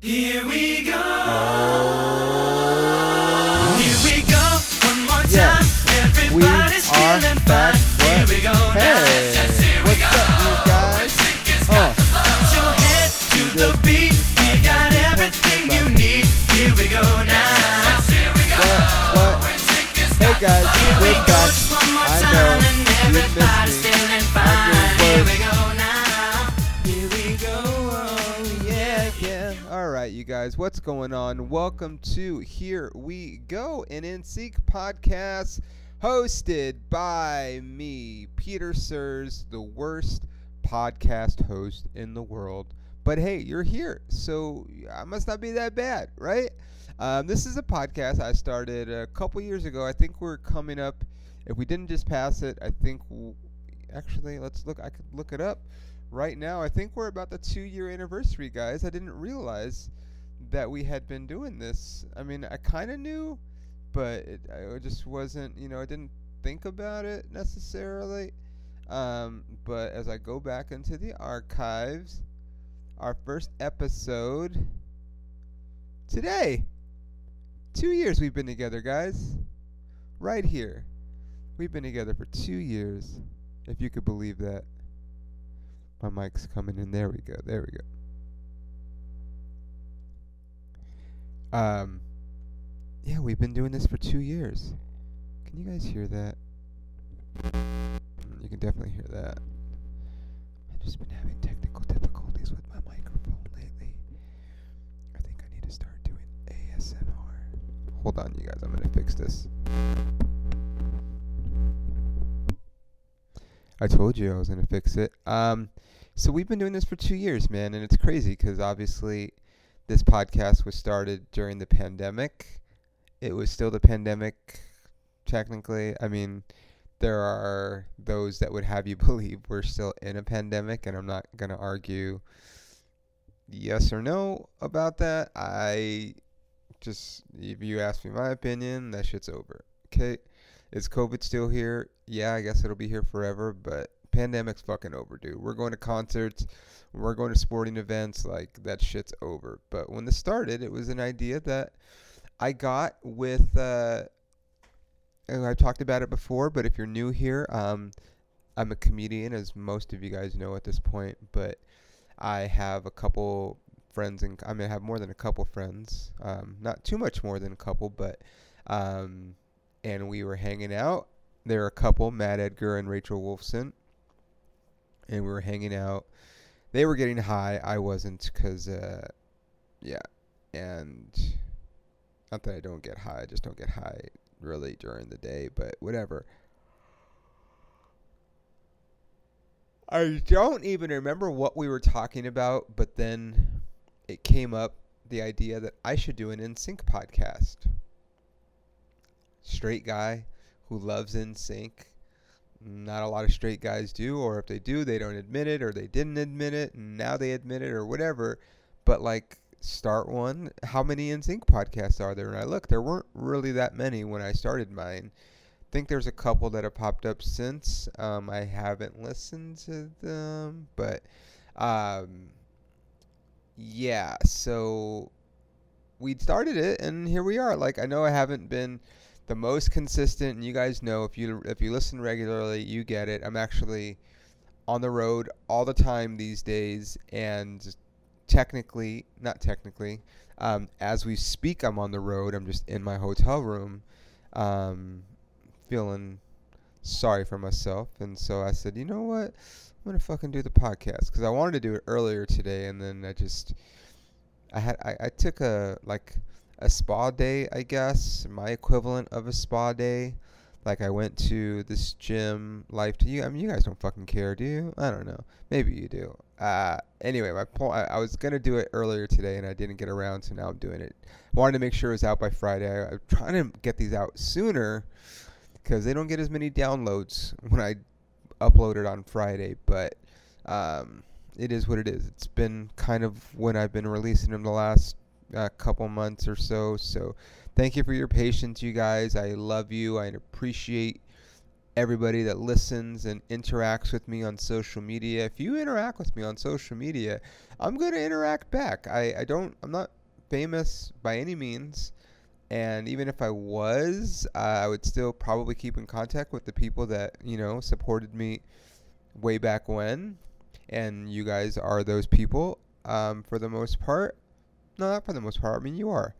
Here we go. Here we go. One more time. Everybody's we are feeling fine. Here we go. Hey, Now. Here we go. up, you guys? Oh, your head to the beat. We got everything you need. Here we go now. Here we go. what? What? Hey guys, Here we we're go. back. Just one more I time know and everybody's guys, what's going on? Welcome to Here We Go, an NSYNC podcast hosted by me, Peter Sers, the worst podcast host in the world. But hey, you're here, so I must not be that bad, right? Um, this is a podcast I started a couple years ago. I think we're coming up. If we didn't just pass it, I think. W- actually, let's look. I could look it up right now. I think we're about the two year anniversary, guys. I didn't realize that we had been doing this. I mean, I kind of knew, but it, I just wasn't, you know, I didn't think about it necessarily. Um, but as I go back into the archives, our first episode today. Two years we've been together, guys. Right here. We've been together for two years, if you could believe that. My mic's coming in. There we go. There we go. Um, yeah, we've been doing this for two years. Can you guys hear that? You can definitely hear that. I've just been having technical difficulties with my microphone lately. I think I need to start doing ASMR. Hold on, you guys. I'm gonna fix this. I told you I was gonna fix it. Um, so we've been doing this for two years, man, and it's crazy because obviously this podcast was started during the pandemic. It was still the pandemic, technically. I mean, there are those that would have you believe we're still in a pandemic, and I'm not gonna argue yes or no about that. I just, if you ask me my opinion, that shit's over. Okay, is COVID still here? Yeah, I guess it'll be here forever, but pandemic's fucking overdue. We're going to concerts, we're going to sporting events, like that shit's over. But when this started, it was an idea that I got with. Uh, I've talked about it before, but if you're new here, um, I'm a comedian, as most of you guys know at this point. But I have a couple friends, and I mean, I have more than a couple friends. Um, not too much more than a couple, but um, and we were hanging out. There were a couple, Matt Edgar and Rachel Wolfson, and we were hanging out. They were getting high. I wasn't, cause uh, yeah, and not that I don't get high. I just don't get high really during the day, but whatever. I don't even remember what we were talking about, but then it came up the idea that I should do an NSYNC podcast. Straight guy who loves NSYNC. Not a lot of straight guys do, or if they do, they don't admit it, or they didn't admit it, and now they admit it, or whatever. But like, start one. How many NSYNC podcasts are there? And I look, there weren't really that many when I started mine. I think there's a couple that have popped up since. Um, I haven't listened to them, but um, yeah. So we started it, and here we are. Like I know I haven't been the most consistent, and you guys know if you if you listen regularly, you get it. I'm actually on the road all the time these days, and technically, not technically, um, as we speak, I'm on the road. I'm just in my hotel room. Um, feeling sorry for myself, and so I said, you know what, I'm gonna fucking do the podcast because I wanted to do it earlier today, and then I just, I had, I, I took a like a spa day, I guess, my equivalent of a spa day. Like I went to this gym, life to you. I mean, you guys don't fucking care, do you? I don't know. Maybe you do. Uh, anyway, my point. I, I was gonna do it earlier today, and I didn't get around, so now I'm doing it. Wanted to make sure it was out by Friday. I, I'm trying to get these out sooner because they don't get as many downloads when I upload it on Friday. But um, it is what it is. It's been kind of when I've been releasing them the last uh, couple months or so. So thank you for your patience, you guys. I love you. I appreciate everybody that listens and interacts with me on social media. If you interact with me on social media, I'm going to interact back. I, I don't, I'm not famous by any means. And even if I was, uh, I would still probably keep in contact with the people that, you know, supported me way back when. And you guys are those people um, for the most part. No, not for the most part. I mean, you are.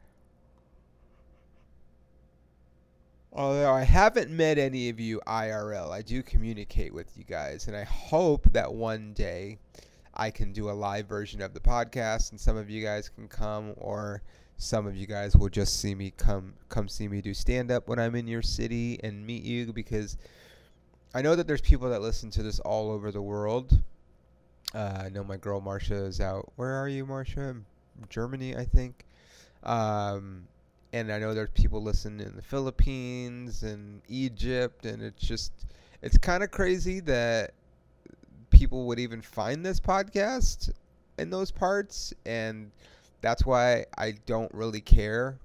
Although I haven't met any of you IRL, I do communicate with you guys, and I hope that one day I can do a live version of the podcast, and some of you guys can come, or some of you guys will just see me come come see me do stand up when I'm in your city and meet you because I know that there's people that listen to this all over the world. Uh, I know my girl Marsha is out. Where are you, Marsha? Germany, I think. Um, and I know there's people listening in the Philippines and Egypt, and it's just it's kind of crazy that people would even find this podcast in those parts, and that's why I don't really care.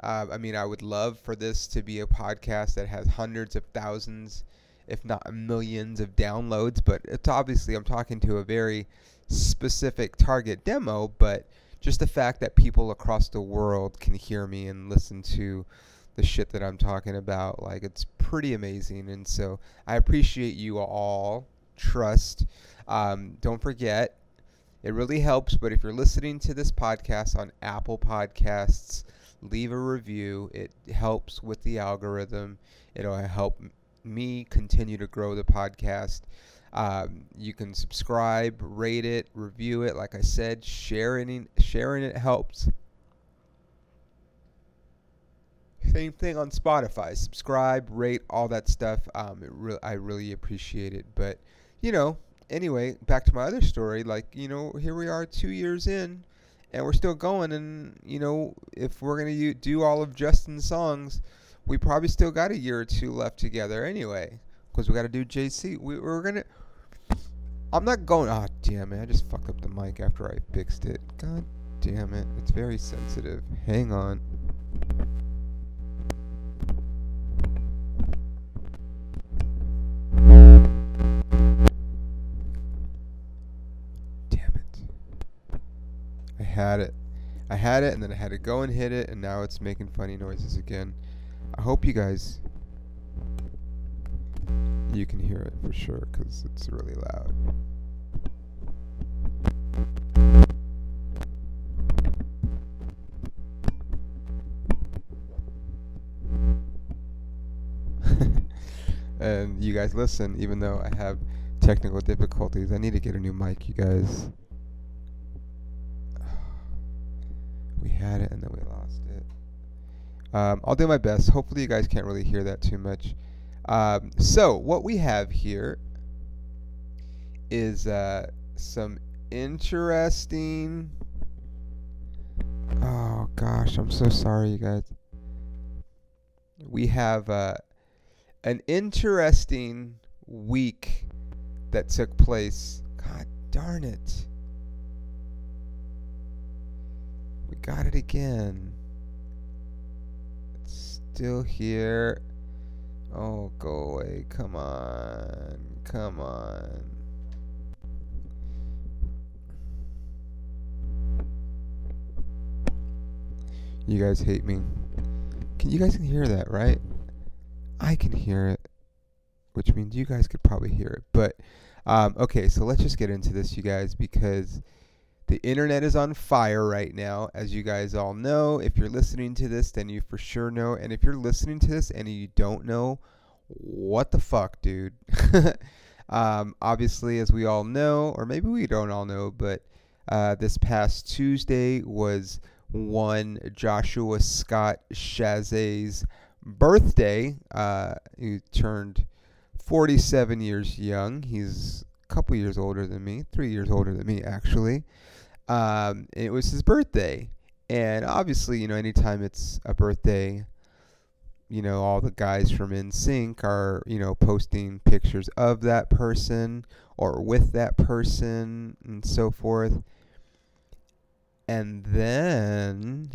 Uh, I mean, I would love for this to be a podcast that has hundreds of thousands, if not millions, of downloads, but it's obviously I'm talking to a very specific target demo, but just the fact that people across the world can hear me and listen to the shit that I'm talking about, like it's pretty amazing. And so I appreciate you all. Trust. Um, don't forget, it really helps. But if you're listening to this podcast on Apple Podcasts, leave a review. It helps with the algorithm. It'll help me continue to grow the podcast. Um, you can subscribe, rate it, review it. Like I said, sharing sharing it helps. Same thing on Spotify. Subscribe, rate, all that stuff. Um, re- I really appreciate it. But you know, anyway, back to my other story. Like you know, here we are, two years in, and we're still going. And you know, if we're gonna u- do all of Justin's songs, we probably still got a year or two left together anyway. Because we got to do JC. We, we're gonna. I'm not going. Ah, oh, damn it! I just fucked up the mic after I fixed it. God damn it! It's very sensitive. Hang on. Damn it! I had it. I had it, and then I had to go and hit it, and now it's making funny noises again. I hope you guys you can hear it for sure because it's really loud. and you guys listen, even though I have technical difficulties. I need to get a new mic, you guys. We had it and then we lost it. Um, I'll do my best. Hopefully, you guys can't really hear that too much. Um, so what we have here is uh, some interesting. Oh gosh, I'm so sorry, you guys. We have uh, an interesting week that took place. God darn it. We got it again. It's still here. Oh, go away. Come on. Come on. You guys hate me. Can you guys can hear that, right? I can hear it, which means you guys could probably hear it. But um, okay, so let's just get into this, you guys, because the internet is on fire right now, as you guys all know. If you're listening to this, then you for sure know. And if you're listening to this and you don't know, what the fuck, dude? um, obviously, as we all know, or maybe we don't all know, but uh, this past Tuesday was one Joshua Scott Chasez's birthday. Uh, he turned 47 years young. He's a couple years older than me, three years older than me, actually. Um, it was his birthday. And obviously, you know, anytime it's a birthday, you know, all the guys from NSYNC are, you know, posting pictures of that person or with that person and so forth. And then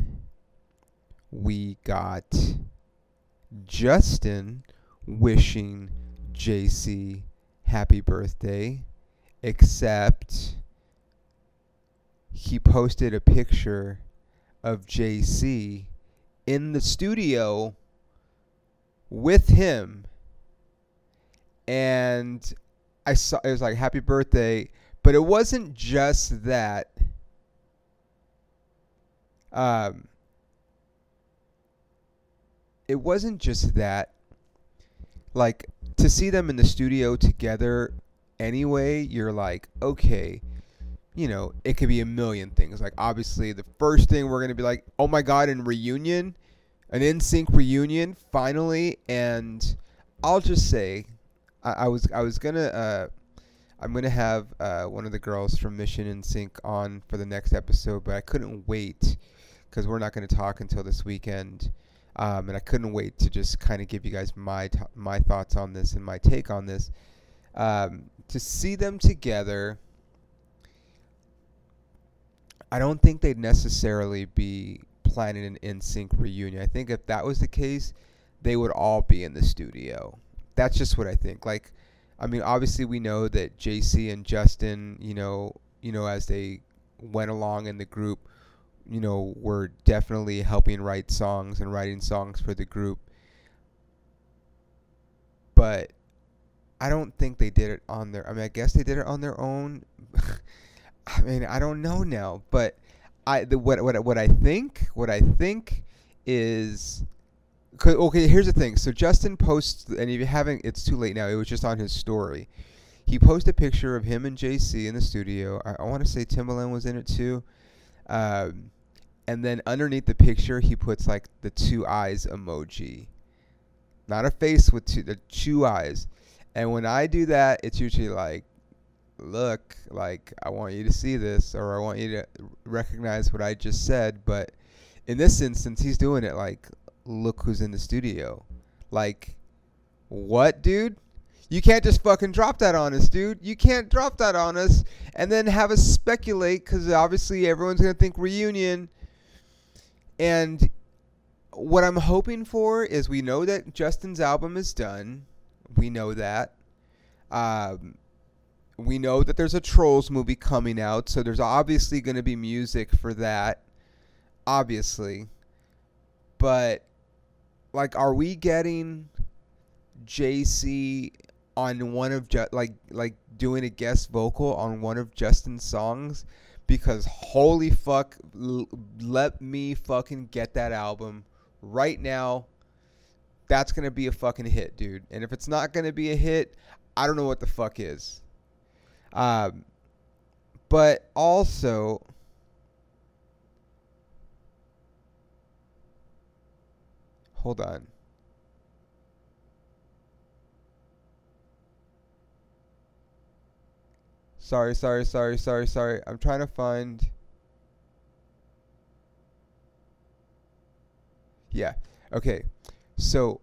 we got Justin wishing JC happy birthday, except he posted a picture of JC in the studio with him. And I saw it was like happy birthday, but it wasn't just that. Um it wasn't just that. Like to see them in the studio together anyway, you're like, okay, you know, it could be a million things. Like obviously the first thing we're gonna be like, oh my god, in reunion, an NSYNC reunion, finally, and I'll just say, I, I was I was gonna uh, I'm gonna have uh, one of the girls from Mission NSYNC on for the next episode, but I couldn't wait because we're not gonna talk until this weekend. Um, and I couldn't wait to just kind of give you guys my t- my thoughts on this and my take on this. Um, to see them together, I don't think they'd necessarily be planning an NSYNC reunion. I think if that was the case, they would all be in the studio. That's just what I think. Like, I mean, obviously we know that JC and Justin, you know, you know, as they went along in the group, you know, were definitely helping write songs and writing songs for the group. But I don't think they did it on their I mean, I guess they did it on their own. I mean, I don't know now, but I the what what what I think, what I think is okay, here's the thing. So Justin posts and if you haven't it's too late now. It was just on his story. He posted a picture of him and JC in the studio. I, I want to say Timbaland was in it too. Um, and then underneath the picture, he puts like the two eyes emoji, not a face with two, the two eyes. And when I do that, it's usually like, look, like I want you to see this, or I want you to recognize what I just said. But in this instance, he's doing it like, look who's in the studio. Like, what, dude? You can't just fucking drop that on us, dude. You can't drop that on us and then have us speculate because obviously everyone's going to think reunion. And what I'm hoping for is we know that Justin's album is done. We know that. Um, we know that there's a Trolls movie coming out, so there's obviously going to be music for that. Obviously. But, like, are we getting JC on one of Ju- like like doing a guest vocal on one of Justin's songs because holy fuck l- let me fucking get that album right now that's going to be a fucking hit dude and if it's not going to be a hit I don't know what the fuck is um but also hold on Sorry, sorry, sorry, sorry, sorry. I'm trying to find. Yeah. Okay. So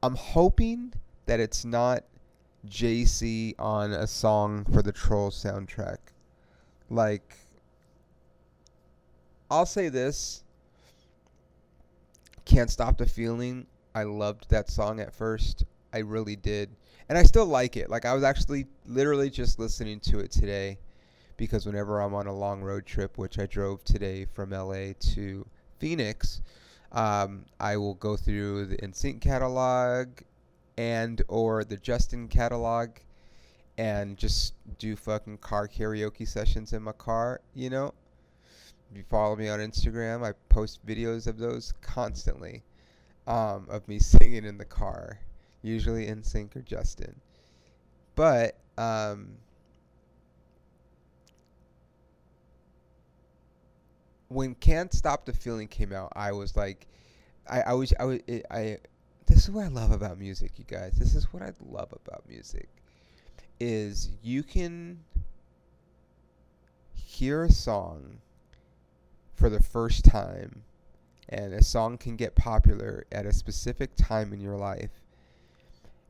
I'm hoping that it's not JC on a song for the Troll soundtrack. Like I'll say this. Can't Stop the Feeling. I loved that song at first. I really did. And I still like it. Like I was actually literally just listening to it today because whenever I'm on a long road trip, which I drove today from LA to Phoenix, um, I will go through the NSYNC catalog and or the Justin catalog and just do fucking car karaoke sessions in my car, you know? If you follow me on Instagram, I post videos of those constantly um, of me singing in the car usually NSYNC or Justin. But um, when "Can't Stop the Feeling" came out, I was like, I, I was, I was, it, I. This is what I love about music, you guys. This is what I love about music, is you can hear a song for the first time, and a song can get popular at a specific time in your life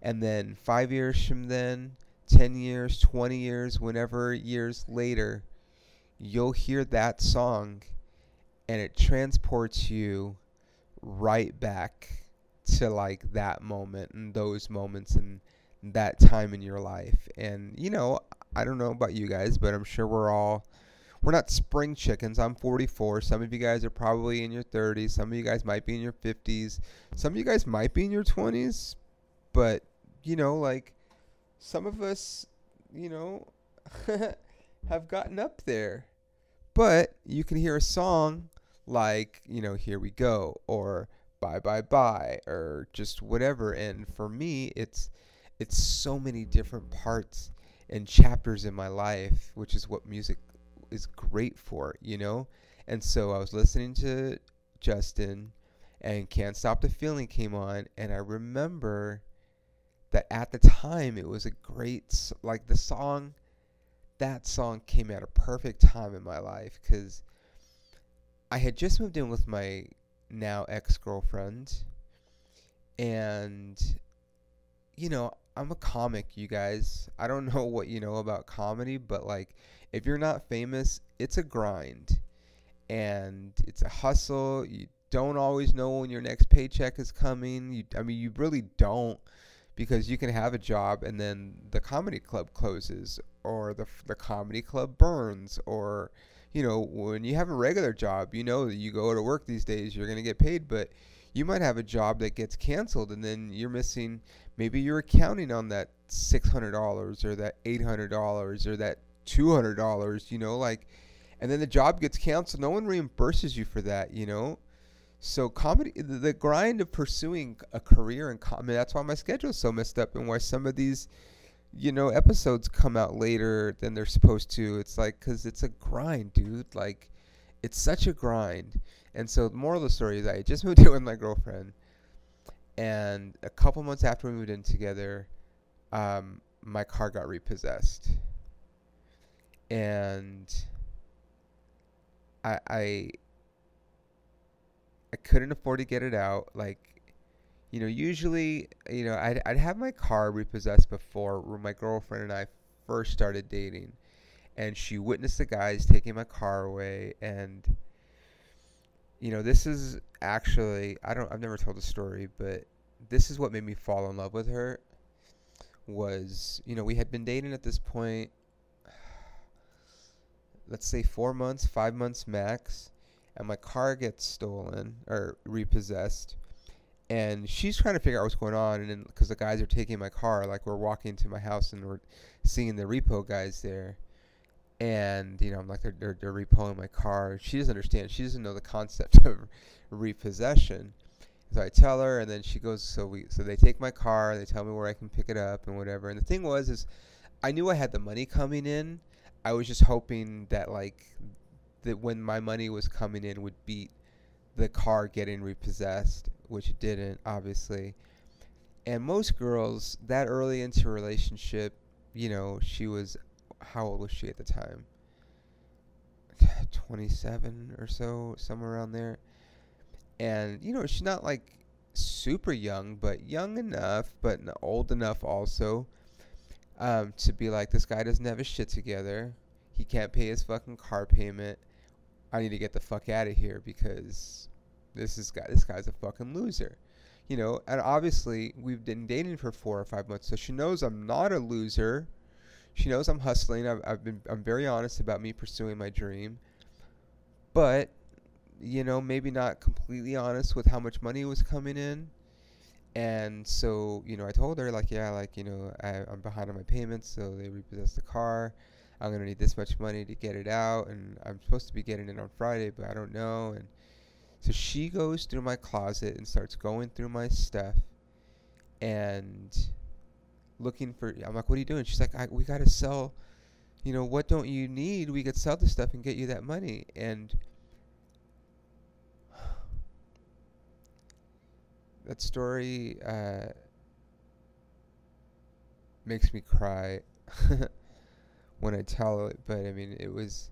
and then five years from then, 10 years, 20 years, whenever years later, you'll hear that song and it transports you right back to like that moment and those moments and that time in your life. And you know, I don't know about you guys, but I'm sure we're all we're not spring chickens. I'm 44. Some of you guys are probably in your 30s. Some of you guys might be in your 50s. Some of you guys might be in your 20s. But, you know, like some of us, you know, have gotten up there. But you can hear a song like, you know, Here We Go or Bye Bye Bye or just whatever. And for me, it's it's so many different parts and chapters in my life, which is what music is great for, you know? And so I was listening to Justin and Can't Stop the Feeling came on and I remember that at the time it was a great like the song that song came at a perfect time in my life cuz I had just moved in with my now ex-girlfriend and you know, I'm a comic, you guys. I don't know what you know about comedy, but like if you're not famous, it's a grind and it's a hustle. You don't always know when your next paycheck is coming. You, I mean, you really don't because you can have a job and then the comedy club closes or the the comedy club burns or you know when you have a regular job you know that you go to work these days you're going to get paid but you might have a job that gets canceled and then you're missing maybe you're counting on that $600 or that $800 or that $200 you know like and then the job gets canceled. No one reimburses you for that you know? So comedy the, the grind of pursuing a career in comedy that's why my schedule is so messed up and why some of these you know episodes come out later than they're supposed to. It's like because it's a grind dude. Like it's such a grind. And so the moral of the story is i just moved in with my girlfriend and a couple months after we moved in together um, my car got repossessed. And I, I I couldn't afford to get it out. Like, you know, usually, you know, I'd, I'd have my car repossessed before my girlfriend and I first started dating. And she witnessed the guys taking my car away. And, you know, this is actually, I don't, I've never told the story, but this is what made me fall in love with her. Was, you know, we had been dating at this point, let's say four months, five months max and my car gets stolen or repossessed and she's trying to figure out what's going on and because the guys are taking my car like we're walking to my house and we're seeing the repo guys there. And you know i'm like they're, they're, they're repoing my car. She doesn't understand. She doesn't know the concept of repossession. So i tell her and then she goes so we so they take my car they tell me where i can pick it up and whatever. And the thing was is i knew i had the money coming in. I was just hoping that like that when my money was coming in would beat the car getting repossessed, which it didn't, obviously. And most girls that early into a relationship, you know, she was how old was she at the time? 27 or so, somewhere around there. And you know, she's not like super young, but young enough, but old enough also um, to be like, this guy doesn't have his shit together. He can't pay his fucking car payment. I need to get the fuck out of here because this is guy this guy's a fucking loser. You know, and obviously we've been dating for four or five months, so she knows I'm not a loser. She knows I'm hustling. I've, I've been I'm very honest about me pursuing my dream, but you know maybe not completely honest with how much money was coming in. And so you know I told her like yeah like you know I, I'm behind on my payments, so they repossessed the car. I'm gonna need this much money to get it out, and I'm supposed to be getting it on Friday, but I don't know. And so she goes through my closet and starts going through my stuff, and looking for. I'm like, "What are you doing?" She's like, "We gotta sell. You know, what don't you need? We could sell the stuff and get you that money." And that story uh, makes me cry. when I tell it, but I mean, it was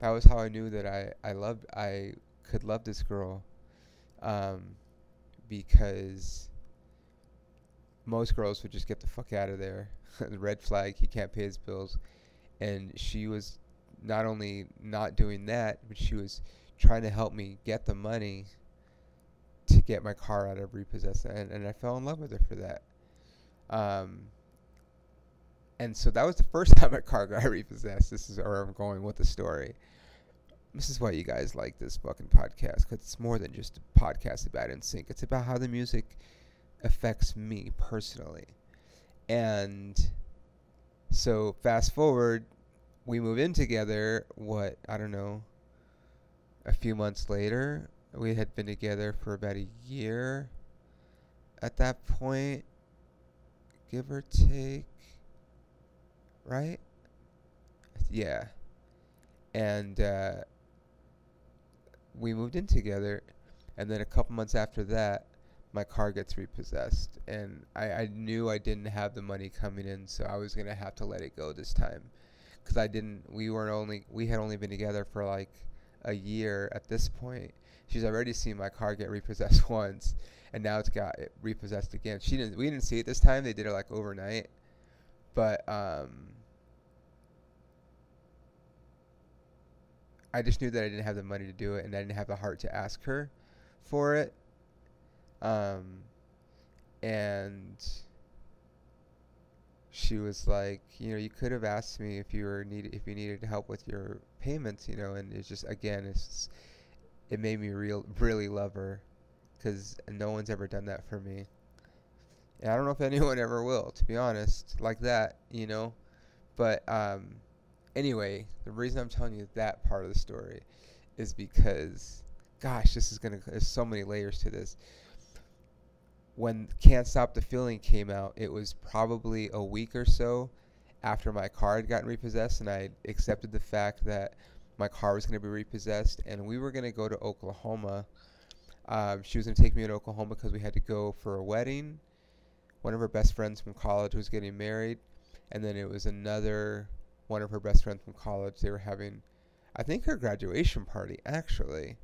that was how I knew that I I loved I could love this girl, um, because most girls would just get the fuck out of there. the red flag, he can't pay his bills, and she was not only not doing that, but she was trying to help me get the money to get my car out of repossessed, and, and I fell in love with her for that. Um, and so that was the first time my car got repossessed. This is where I'm going with the story. This is why you guys like this fucking podcast because it's more than just a podcast about NSYNC. It's about how the music affects me personally. And so fast forward, we move in together. What I don't know. A few months later, we had been together for about a year. At that point, give or take, right? Yeah. And uh, we moved in together, and then a couple months after that, my car gets repossessed, and I, I knew I didn't have the money coming in, so I was gonna have to let it go this time, because I didn't. We weren't only we had only been together for like a year at this point. She's already seen my car get repossessed once, and now it's got it repossessed again. She didn't. We didn't see it this time. They did it like overnight, but um. I just knew that I didn't have the money to do it, and I didn't have the heart to ask her for it. Um, and she was like, you know, you could have asked me if you were need if you needed help with your payments, you know, and it's just again, it's just, it made me real really love her, because no one's ever done that for me. And I don't know if anyone ever will, to be honest, like that, you know. But um, anyway, the reason I'm telling you that part of the story is because, gosh, this is gonna. There's so many layers to this when Can't Stop the Feeling came out, it was probably a week or so after my car had gotten repossessed, and I accepted the fact that my car was going to be repossessed, and we were going to go to Oklahoma. Um, she was going to take me to Oklahoma because we had to go for a wedding. One of her best friends from college was getting married, and then it was another one of her best friends from college. They were having, I think, her graduation party, actually.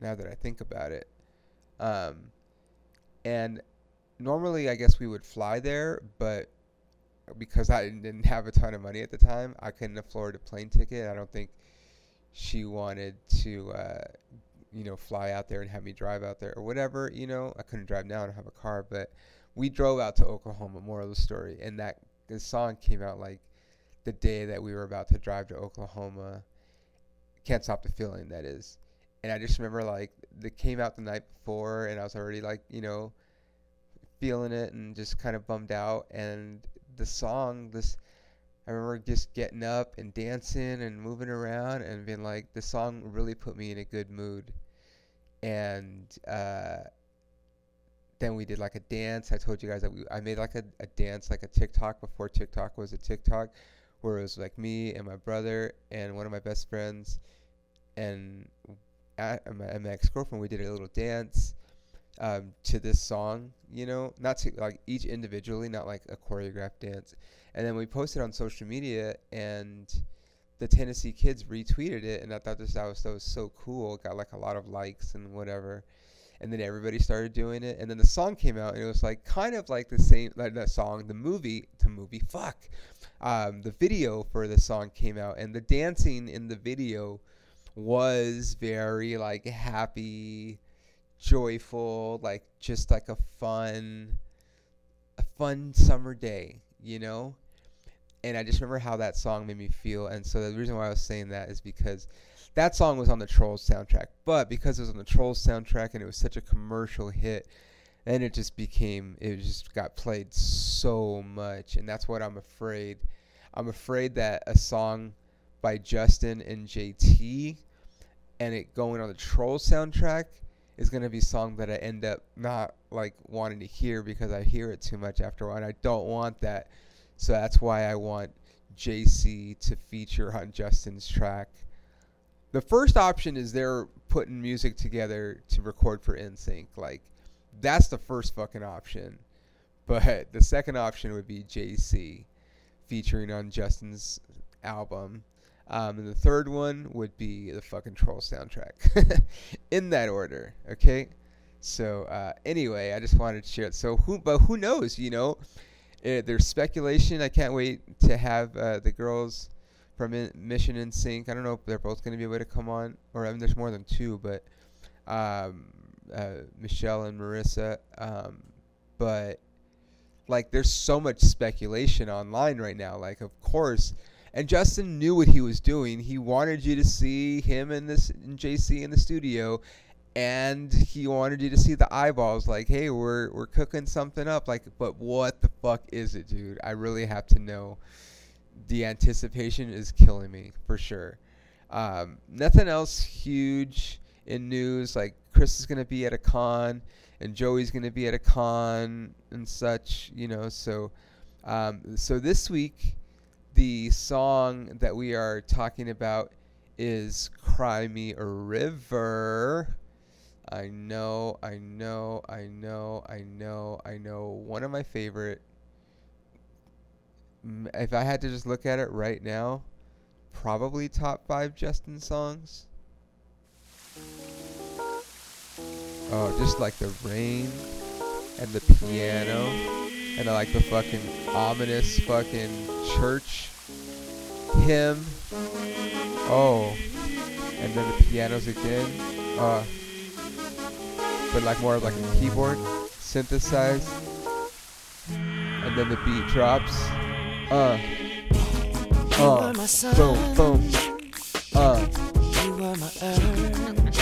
Now that I think about it. Um, and normally, I guess we would fly there, but because I didn't have a ton of money at the time, I couldn't afford a plane ticket. I don't think she wanted to, uh, you know, fly out there and have me drive out there or whatever. You know, I couldn't drive now. I don't have a car, but we drove out to Oklahoma. Moral of the story, and that the song came out like the day that we were about to drive to Oklahoma. Can't stop the feeling. That is and I just remember like it came out the night before, and I was already like you know feeling it and just kind of bummed out. And the song, this I remember just getting up and dancing and moving around and being like, the song really put me in a good mood. And uh, then we did like a dance. I told you guys that we, I made like a, a dance, like a TikTok before TikTok was a TikTok, where it was like me and my brother and one of my best friends, and my, my ex girlfriend, we did a little dance um, to this song. You know, not to like each individually, not like a choreographed dance. And then we posted on social media, and the Tennessee kids retweeted it, and I thought this that was that was so cool. It got like a lot of likes and whatever. And then everybody started doing it, and then the song came out, and it was like kind of like the same like the song, the movie, the movie, fuck, um, the video for the song came out, and the dancing in the video was very like happy, joyful, like just like a fun a fun summer day, you know? And I just remember how that song made me feel. And so the reason why I was saying that is because that song was on the Trolls soundtrack. But because it was on the Trolls soundtrack and it was such a commercial hit, then it just became, it just got played so much. And that's what I'm afraid. I'm afraid that a song by Justin and JT and it going on the Troll soundtrack is going to be a song that I end up not like wanting to hear because I hear it too much after a while and I don't want that. So that's why I want JC to feature on Justin's track. The first option is they're putting music together to record for NSYNC. Like that's the first fucking option. But the second option would be JC featuring on Justin's album. Um, and the third one would be the fucking Troll soundtrack. In that order, okay? So uh, anyway, I just wanted to share it. So who, but who knows? You know, uh, there's speculation. I can't wait to have uh, the girls from in- Mission NSYNC. I don't know if they're both going to be able to come on, or I mean, there's more than two, but um, uh, Michelle and Marissa. Um, but like, there's so much speculation online right now. Like, of course, and Justin knew what he was doing. He wanted you to see him and this and JC in the studio, and he wanted you to see the eyeballs. Like, hey, we're we're cooking something up. Like, but what the fuck is it, dude? I really have to know. The anticipation is killing me for sure. Um, nothing else huge in news. Like Chris is gonna be at a con, and Joey's gonna be at a con and such. You know, so um, so this week, the song that we are talking about is "Cry Me a River." I know, I know, I know, I know, I know. One of my favorite. If I had to just look at it right now, probably top five Justin songs. Oh, just like the rain and the piano and I like the fucking ominous fucking church hymn. Oh, and then the pianos again. Uh, but like more of like a keyboard synthesized. And then the beat drops. Uh. Uh. Boom, boom. Uh. You were my earth.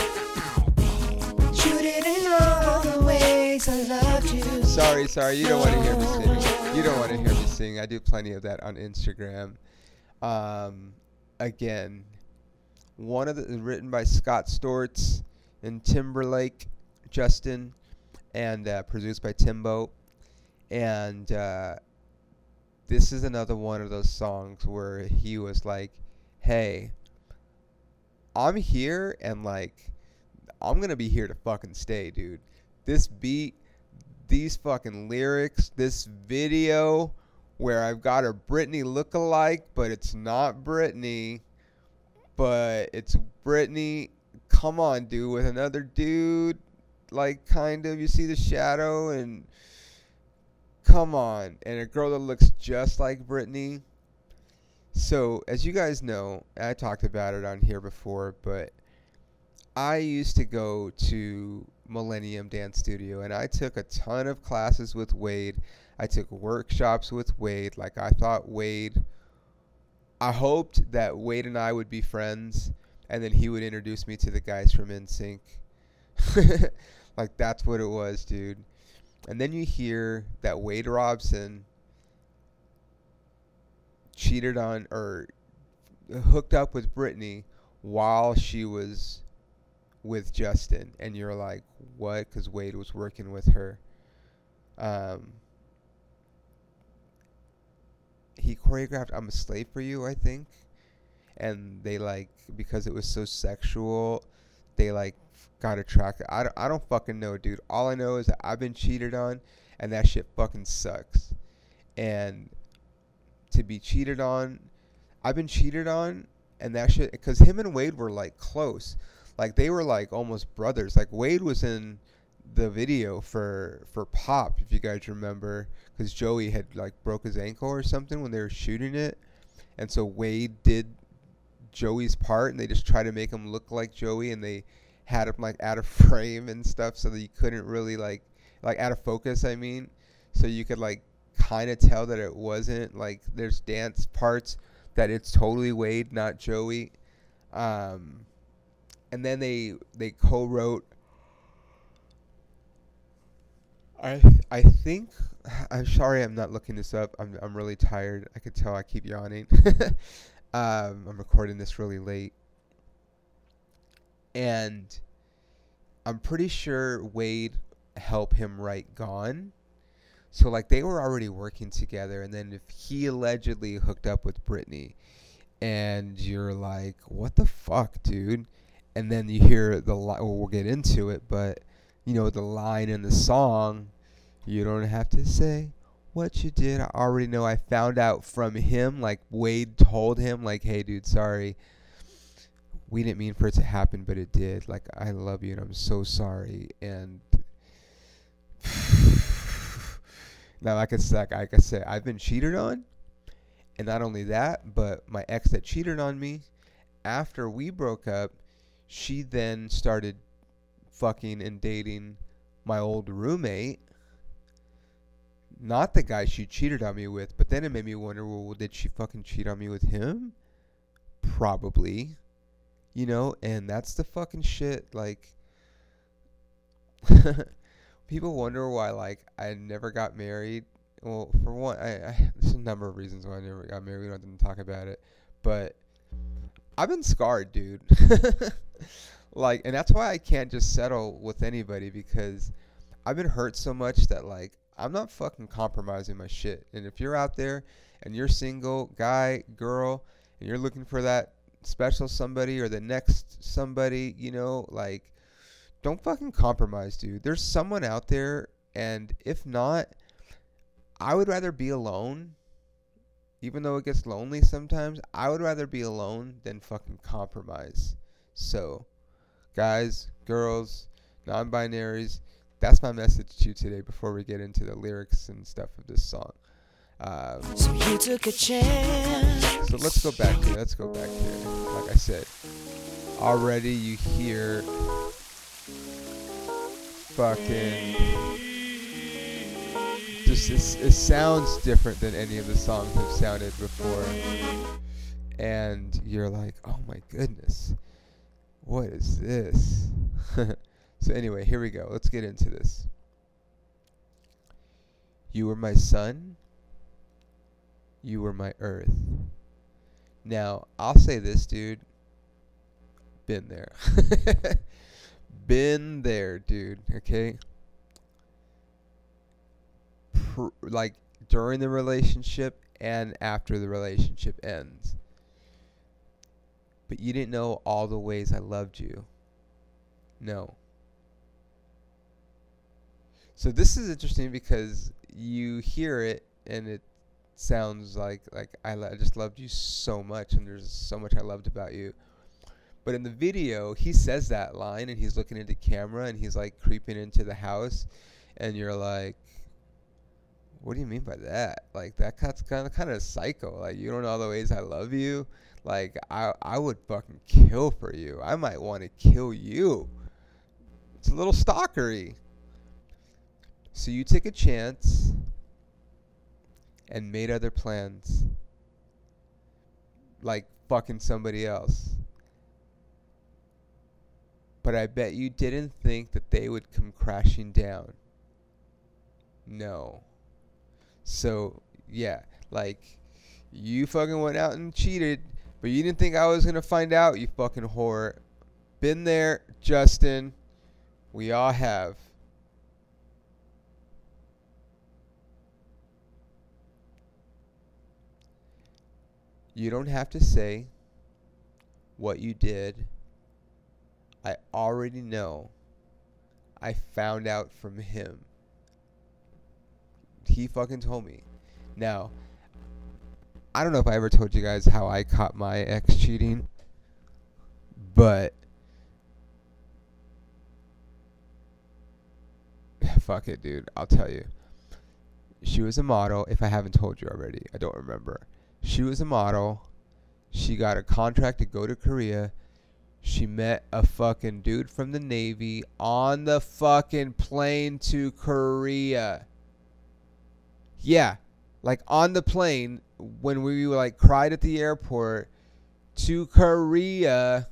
You didn't know the ways I loved you. Sorry, sorry. You don't want to hear me sing. You don't want to hear me sing. I do plenty of that on Instagram. Um, again, one of the written by Scott Storch and Timberlake, Justin, and uh, produced by Timbo. And uh, this is another one of those songs where he was like, "Hey, I'm here, and like, I'm gonna be here to fucking stay, dude. This beat." these fucking lyrics, this video where I've got a Britney look-alike, but it's not Britney, but it's Britney. Come on, dude, with another dude, like kind of. You see the shadow, and come on, and a girl that looks just like Britney. So, as you guys know, I talked about it on here before, but I used to go to Millennium Dance Studio and I took a ton of classes with Wade. I took workshops with Wade. Like I thought Wade I hoped that Wade and I would be friends and then he would introduce me to the guys from NSYNC. like that's what it was, dude. And then you hear that Wade Robson cheated on or hooked up with Britney while she was with Justin, and you're like, what? Because Wade was working with her. Um, he choreographed "I'm a Slave for You," I think, and they like because it was so sexual, they like got a track. I don't, I don't fucking know, dude. All I know is that I've been cheated on, and that shit fucking sucks. And to be cheated on, I've been cheated on, and that shit because him and Wade were like close like they were like almost brothers. Like Wade was in the video for for Pop, if you guys remember, because Joey had like broke his ankle or something when they were shooting it, and so Wade did Joey's part, and they just tried to make him look like Joey, and they had him like out of frame and stuff, so that you couldn't really like like out of focus. I mean, so you could like kind of tell that it wasn't like there's dance parts that it's totally Wade, not Joey. Um, and then they they co-wrote I I think I'm sorry I'm not looking this up. I'm I'm really tired. I could tell I keep yawning. um, I'm recording this really late. And I'm pretty sure Wade helped him write Gone. So like they were already working together and then if he allegedly hooked up with Britney and you're like, "What the fuck, dude?" and then you hear the line. Well, we'll get into it, but you know the line in the song. You don't have to say what you did. I already know. I found out from him. Like Wade told him, like, "Hey, dude, sorry. We didn't mean for it to happen, but it did. Like, I love you, and I'm so sorry." And now, like I said, like I said, I've been cheated on, and not only that, but my ex that cheated on me after we broke up she then started fucking and dating my old roommate. Not the guy she cheated on me with, but then it made me wonder, well, did she fucking cheat on me with him? Probably. You know, and that's the fucking shit like people wonder why like I never got married. Well, for one, I, I there's a number of reasons why I never got married. We don't have to talk about it, but I've been scarred, dude. like, and that's why I can't just settle with anybody because I've been hurt so much that like I'm not fucking compromising my shit. And if you're out there and you're single, guy, girl, and you're looking for that special somebody or the next somebody, you know, like don't fucking compromise, dude. There's someone out there and if not, I would rather be alone. Even though it gets lonely sometimes, I would rather be alone than fucking compromise. So, guys, girls, non-binaries, that's my message to you today before we get into the lyrics and stuff of this song. Um, So you took a chance. so let's go back here. Let's go back here. Like I said, already you hear fucking just it sounds different than any of the songs have sounded before, and you're like, oh my goodness, what is this? so anyway, here we go. Let's get into this. You were my sun. You were my earth. Now, I'll say this, dude. Been there. Been there, dude. Okay? Pr- like, during the relationship and after the relationship ends. But you didn't know all the ways I loved you. No. So this is interesting because you hear it and it sounds like like I, lo- I just loved you so much and there's so much I loved about you. But in the video, he says that line and he's looking into camera and he's like creeping into the house and you're like what do you mean by that? Like that that's kind of kind of psycho. Like you don't know all the ways I love you. Like I I would fucking kill for you. I might want to kill you. It's a little stalkery. So you take a chance and made other plans. Like fucking somebody else. But I bet you didn't think that they would come crashing down. No. So, yeah, like you fucking went out and cheated, but you didn't think I was going to find out, you fucking whore. Been there, Justin. We all have. You don't have to say what you did. I already know. I found out from him. He fucking told me. Now, I don't know if I ever told you guys how I caught my ex cheating, but fuck it, dude. I'll tell you. She was a model. If I haven't told you already, I don't remember. She was a model. She got a contract to go to Korea. She met a fucking dude from the Navy on the fucking plane to Korea. Yeah, like on the plane when we were like cried at the airport to Korea.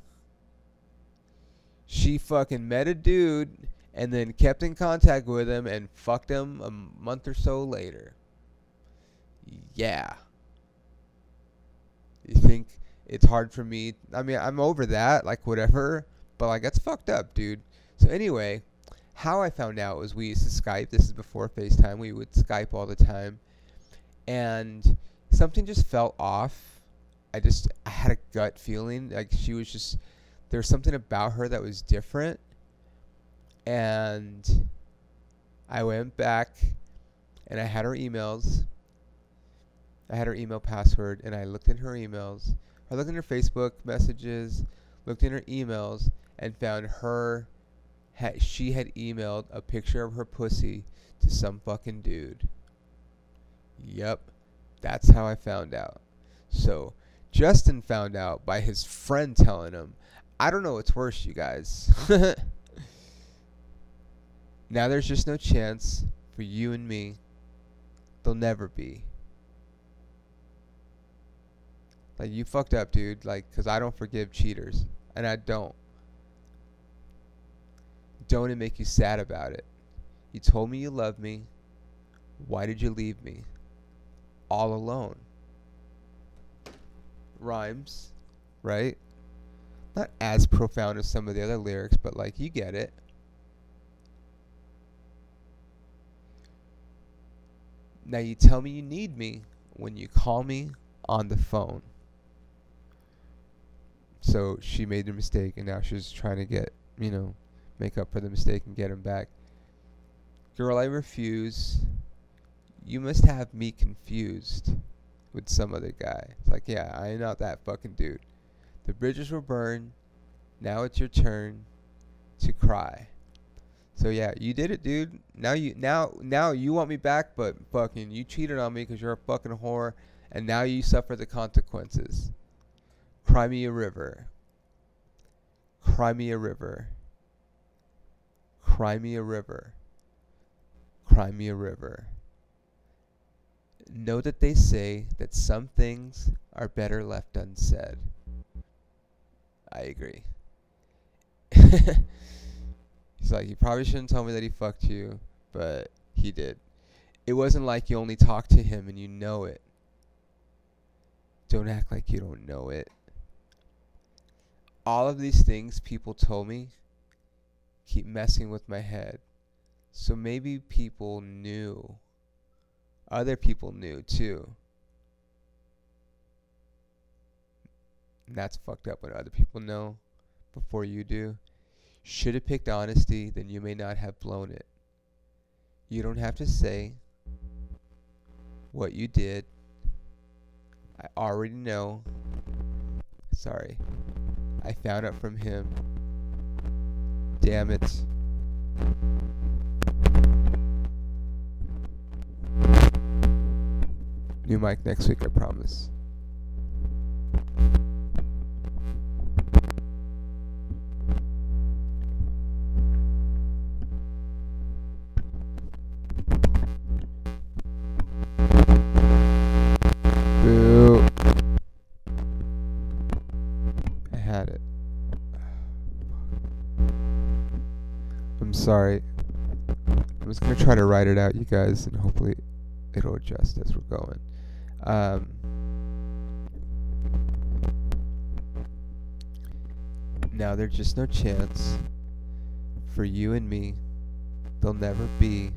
She fucking met a dude and then kept in contact with him and fucked him a month or so later. Yeah. You think it's hard for me? I mean, I'm over that, like whatever, but like that's fucked up, dude. So anyway, how I found out was we used to Skype. This is before FaceTime. We would Skype all the time. And something just felt off. I just I had a gut feeling like she was just there's something about her that was different. And I went back and I had her emails. I had her email password and I looked in her emails. I looked in her Facebook messages, looked in her emails, and found her. Had, she had emailed a picture of her pussy to some fucking dude. Yep, that's how I found out. So Justin found out by his friend telling him. I don't know what's worse, you guys. Now there's just no chance for you and me. There'll never be. Like you fucked up, dude. Like, cause I don't forgive cheaters, and I don't. Don't it make you sad about it? You told me you loved me. Why did you leave me? All alone. Rhymes, right? Not as profound as some of the other lyrics, but like you get it. Now you tell me you need me when you call me on the phone. So she made the mistake and now she's trying to get, you know, make up for the mistake and get him back. Girl, I refuse. You must have me confused with some other guy. It's like, yeah, I ain't not that fucking dude. The bridges were burned. Now it's your turn to cry. So yeah, you did it, dude. Now you now now you want me back, but fucking you cheated on me because you're a fucking whore, and now you suffer the consequences. Cry me a river. Cry me a river. Cry me a river. Cry me a river. Know that they say that some things are better left unsaid. I agree. He's like, you probably shouldn't tell me that he fucked you, but he did. It wasn't like you only talked to him and you know it. Don't act like you don't know it. All of these things people told me keep messing with my head. So maybe people knew. Other people knew too. And that's fucked up when other people know before you do. Should have picked honesty, then you may not have blown it. You don't have to say what you did. I already know. Sorry. I found out from him. Damn it. New mic next week, I promise. Sorry. I'm just gonna try to write it out, you guys, and hopefully it'll adjust as we're going. Um, now there's just no chance for you and me. There'll never be.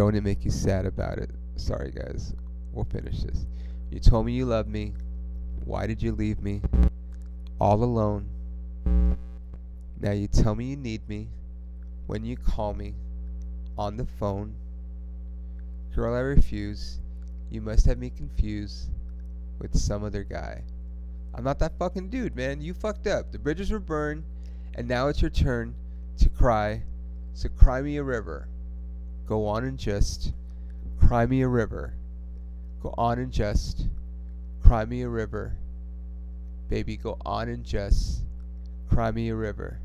Don't it make you sad about it? Sorry, guys. We'll finish this. You told me you loved me. Why did you leave me? All alone. Now you tell me you need me when you call me on the phone. Girl, I refuse. You must have me confused with some other guy. I'm not that fucking dude, man. You fucked up. The bridges were burned, and now it's your turn to cry. So cry me a river. Go on and just cry me a river. Go on and just cry me a river. Baby, go on and just cry me a river.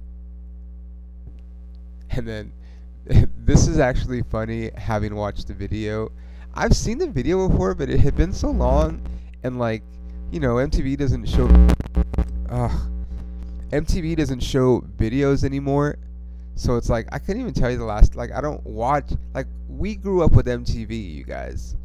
And then this is actually funny having watched the video. I've seen the video before, but it had been so long and like, you know, MTV doesn't show Ugh. MTV doesn't show videos anymore. So it's like I couldn't even tell you the last like I don't watch like we grew up with MTV, you guys.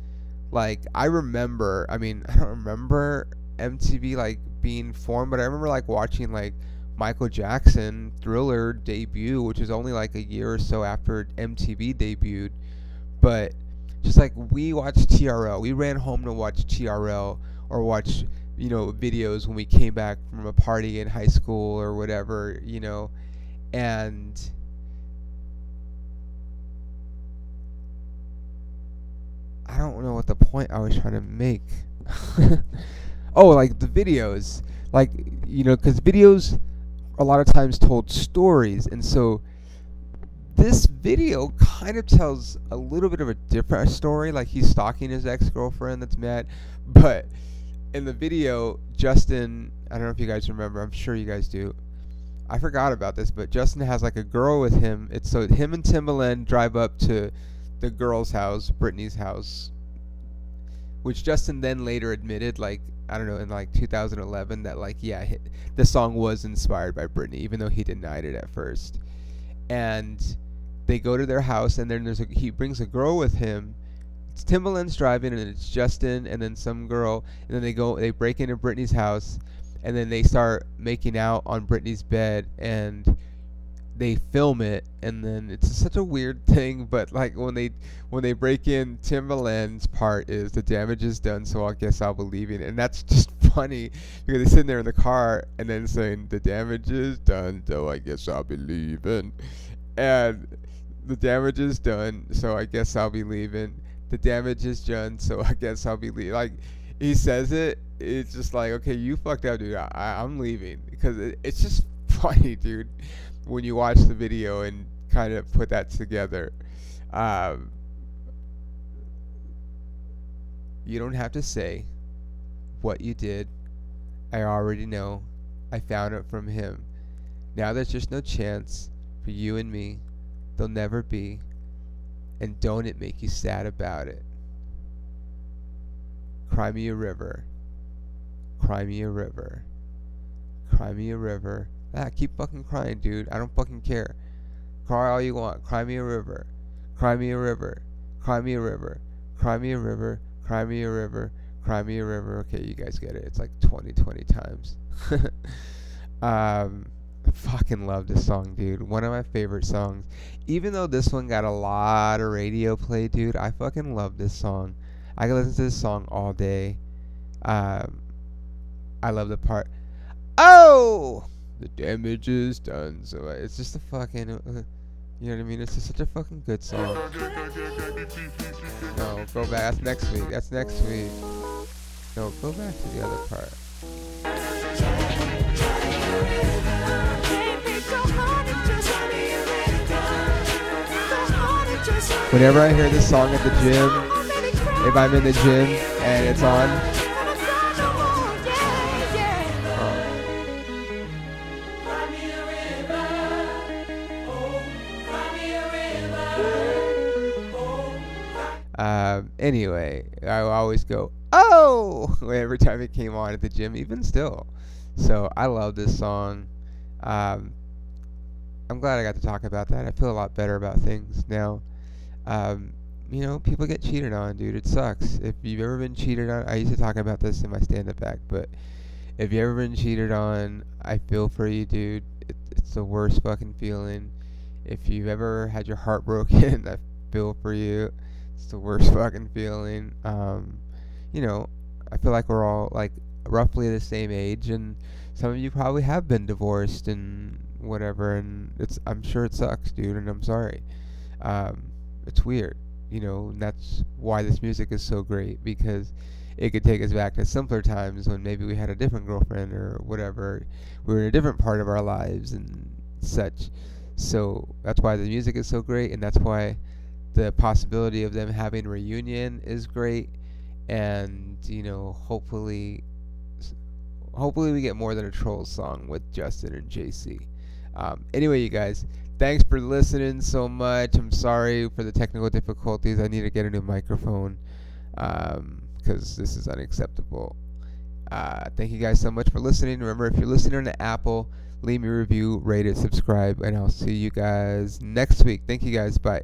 Like I remember, I mean, I don't remember MTV like being formed, but I remember like watching like Michael Jackson Thriller debut, which is only like a year or so after MTV debuted. But just like we watched TRL, we ran home to watch TRL or watch you know videos when we came back from a party in high school or whatever, you know, and I don't know what the point I was trying to make. oh, like the videos, like you know, because videos a lot of times told stories, and so this video kind of tells a little bit of a different story. Like he's stalking his ex girlfriend that's mad, but in the video, Justin, I don't know if you guys remember. I'm sure you guys do. I forgot about this, but Justin has like a girl with him. It's so him and Timbaland drive up to the girl's house, Britney's house, which Justin then later admitted, like I don't know, in like 2011, that like yeah, the song was inspired by Britney, even though he denied it at first. And they go to their house, and then there's a, he brings a girl with him. It's Timbaland's driving, and it's Justin, and then some girl, and then they go, they break into Britney's house, and then they start making out on Britney's bed, and they film it and then it's such a weird thing but like when they when they break in timbaland's part is the damage is done so i guess i'll be leaving and that's just funny because they're sitting there in the car and then saying the damage is done so i guess i'll be leaving and the damage is done so i guess i'll be leaving the damage is done so i guess i'll be leaving like he says it it's just like okay you fucked up dude. I, i'm leaving. Because it, it's just funny dude when you watch the video and kind of put that together. Um, you don't have to say what you did. I already know. I found it from him. Now there's just no chance for you and me. There'll never be. And don't it make you sad about it? Cry me a river. Cry me a river. Cry me a river. Keep fucking crying, dude. I don't fucking care. Cry all you want. Cry me a river. Cry me a river. Cry me a river. Cry me a river. Cry me a river. Cry me a river. Okay, you guys get it. It's like 20, 20 times. um, fucking love this song, dude. One of my favorite songs. Even though this one got a lot of radio play, dude, I fucking love this song. I can listen to this song all day. Um, I love the part. Oh! The damage is done. So uh, it's just a fucking, uh, you know what I mean? It's just such a fucking good song. No, go back. That's next week. That's next week. No, go back to the other part. Whenever I hear this song at the gym, if I'm in the gym and it's on, anyway, I always go, oh, every time it came on at the gym, even still. So I love this song. Um, I'm glad I got to talk about that. I feel a lot better about things now. Um, you know, people get cheated on, dude. It sucks. If you've ever been cheated on, I used to talk about this in my stand-up act, but if you've ever been cheated on, I feel for you, dude. It, it's the worst fucking feeling. If you've ever had your heart broken, I feel for you. It's the worst fucking feeling. Um, you know, I feel like we're all like roughly the same age, and some of you probably have been divorced and whatever. And it's I'm sure it sucks, dude, and I'm sorry. Um, it's weird, you know. And that's why this music is so great because it could take us back to simpler times when maybe we had a different girlfriend or whatever. We were in a different part of our lives and such. So that's why the music is so great, and that's why the possibility of them having reunion is great. And you know hopefully hopefully we get more than a troll song with justin and jc um, anyway you guys thanks for listening so much. I'm sorry for the technical difficulties. I need to get a new microphone because this is unacceptable. Uh, thank you guys so much for listening. Remember if you're listening on apple leave me a review rate it subscribe and i'll see you guys next week. Thank you guys. Bye